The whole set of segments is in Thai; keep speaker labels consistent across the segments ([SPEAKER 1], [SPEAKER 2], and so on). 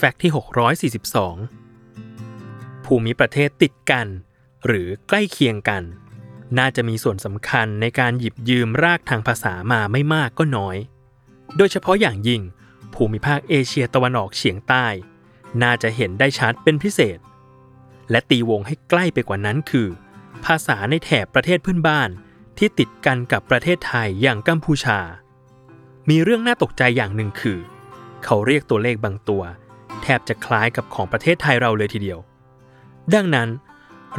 [SPEAKER 1] แฟกต์ที่ 642 ภูมิประเทศติดกัน หรือใกล้เคียงกัน น่าจะมีส่วนสำคัญในการหยิบยืมรากทางภาษามาไม่มากก็น้อย โดยเฉพาะอย่างยิ่ง ภูมิภาคเอเชียตะวันออกเฉียงใต้ น่าจะเห็นได้ชัดเป็นพิเศษ และตีวงให้ใกล้ไปกว่านั้นคือ ภาษาในแถบประเทศเพื่อนบ้านที่ติดกันกับประเทศไทยอย่างกัมพูชา มีเรื่องน่าตกใจอย่างหนึ่งคือ เขาเรียกตัวเลขบางตัว บจะคล้ายกับของประเทศไทยเราเลยทีเดียว ดังนั้น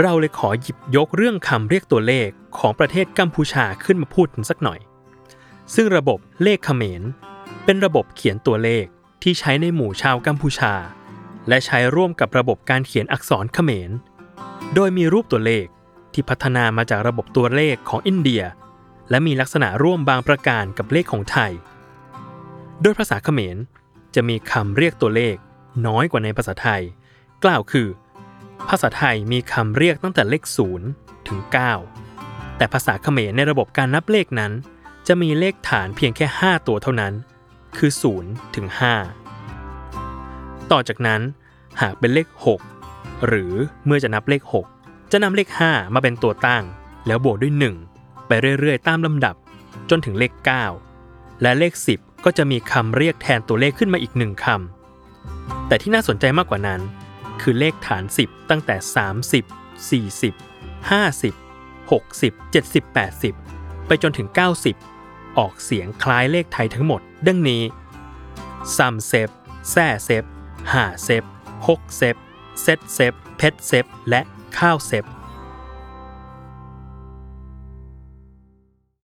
[SPEAKER 1] เราเลยขอหยิบยกเรื่องคำเรียกตัวเลขของประเทศกัมพูชาขึ้นมาพูดสักหน่อย ซึ่งระบบเลขเขมร เป็นระบบเขียนตัวเลขที่ใช้ในหมู่ชาวกัมพูชา และใช้ร่วมกับระบบการเขียนอักษรเขมร โดยมีรูปตัวเลขที่พัฒนามาจากระบบตัวเลขของอินเดีย และมีลักษณะร่วมบางประการกับเลขของไทย โดยภาษาเขมรจะมีคำเรียกตัวเลข น้อยกว่าในภาษาไทย กล่าวคือ ภาษาไทยมีคำเรียกตั้งแต่เลข 0 ถึง 9 แต่ภาษาเขมรในระบบการนับเลขนั้น จะมีเลขฐานเพียงแค่ 5 ตัวเท่านั้น คือ 0 ถึง 5 ต่อจากนั้น หากเป็นเลข 6 หรือเมื่อจะนับเลข 6 จะนำเลข 5 มาเป็นตัวตั้ง แล้วบวกด้วย 1 ไปเรื่อยๆ ตามลำดับ จนถึงเลข 9 และเลข 10 ก็จะมีคำเรียกแทนตัวเลขขึ้นมาอีกหนึ่งคำ แต่ที่น่าสนใจมากกว่านั้น คือเลขฐาน 10 ตั้งแต่ 30 40 50 60 70 80 ไปจนถึง 90 ออกเสียงคล้ายเลขไทยทั้งหมด ดังนี้ซัมเซฟแซ่เซฟหาเซฟหกเซฟเซตเซฟเพชรเซฟและข้าวเซฟ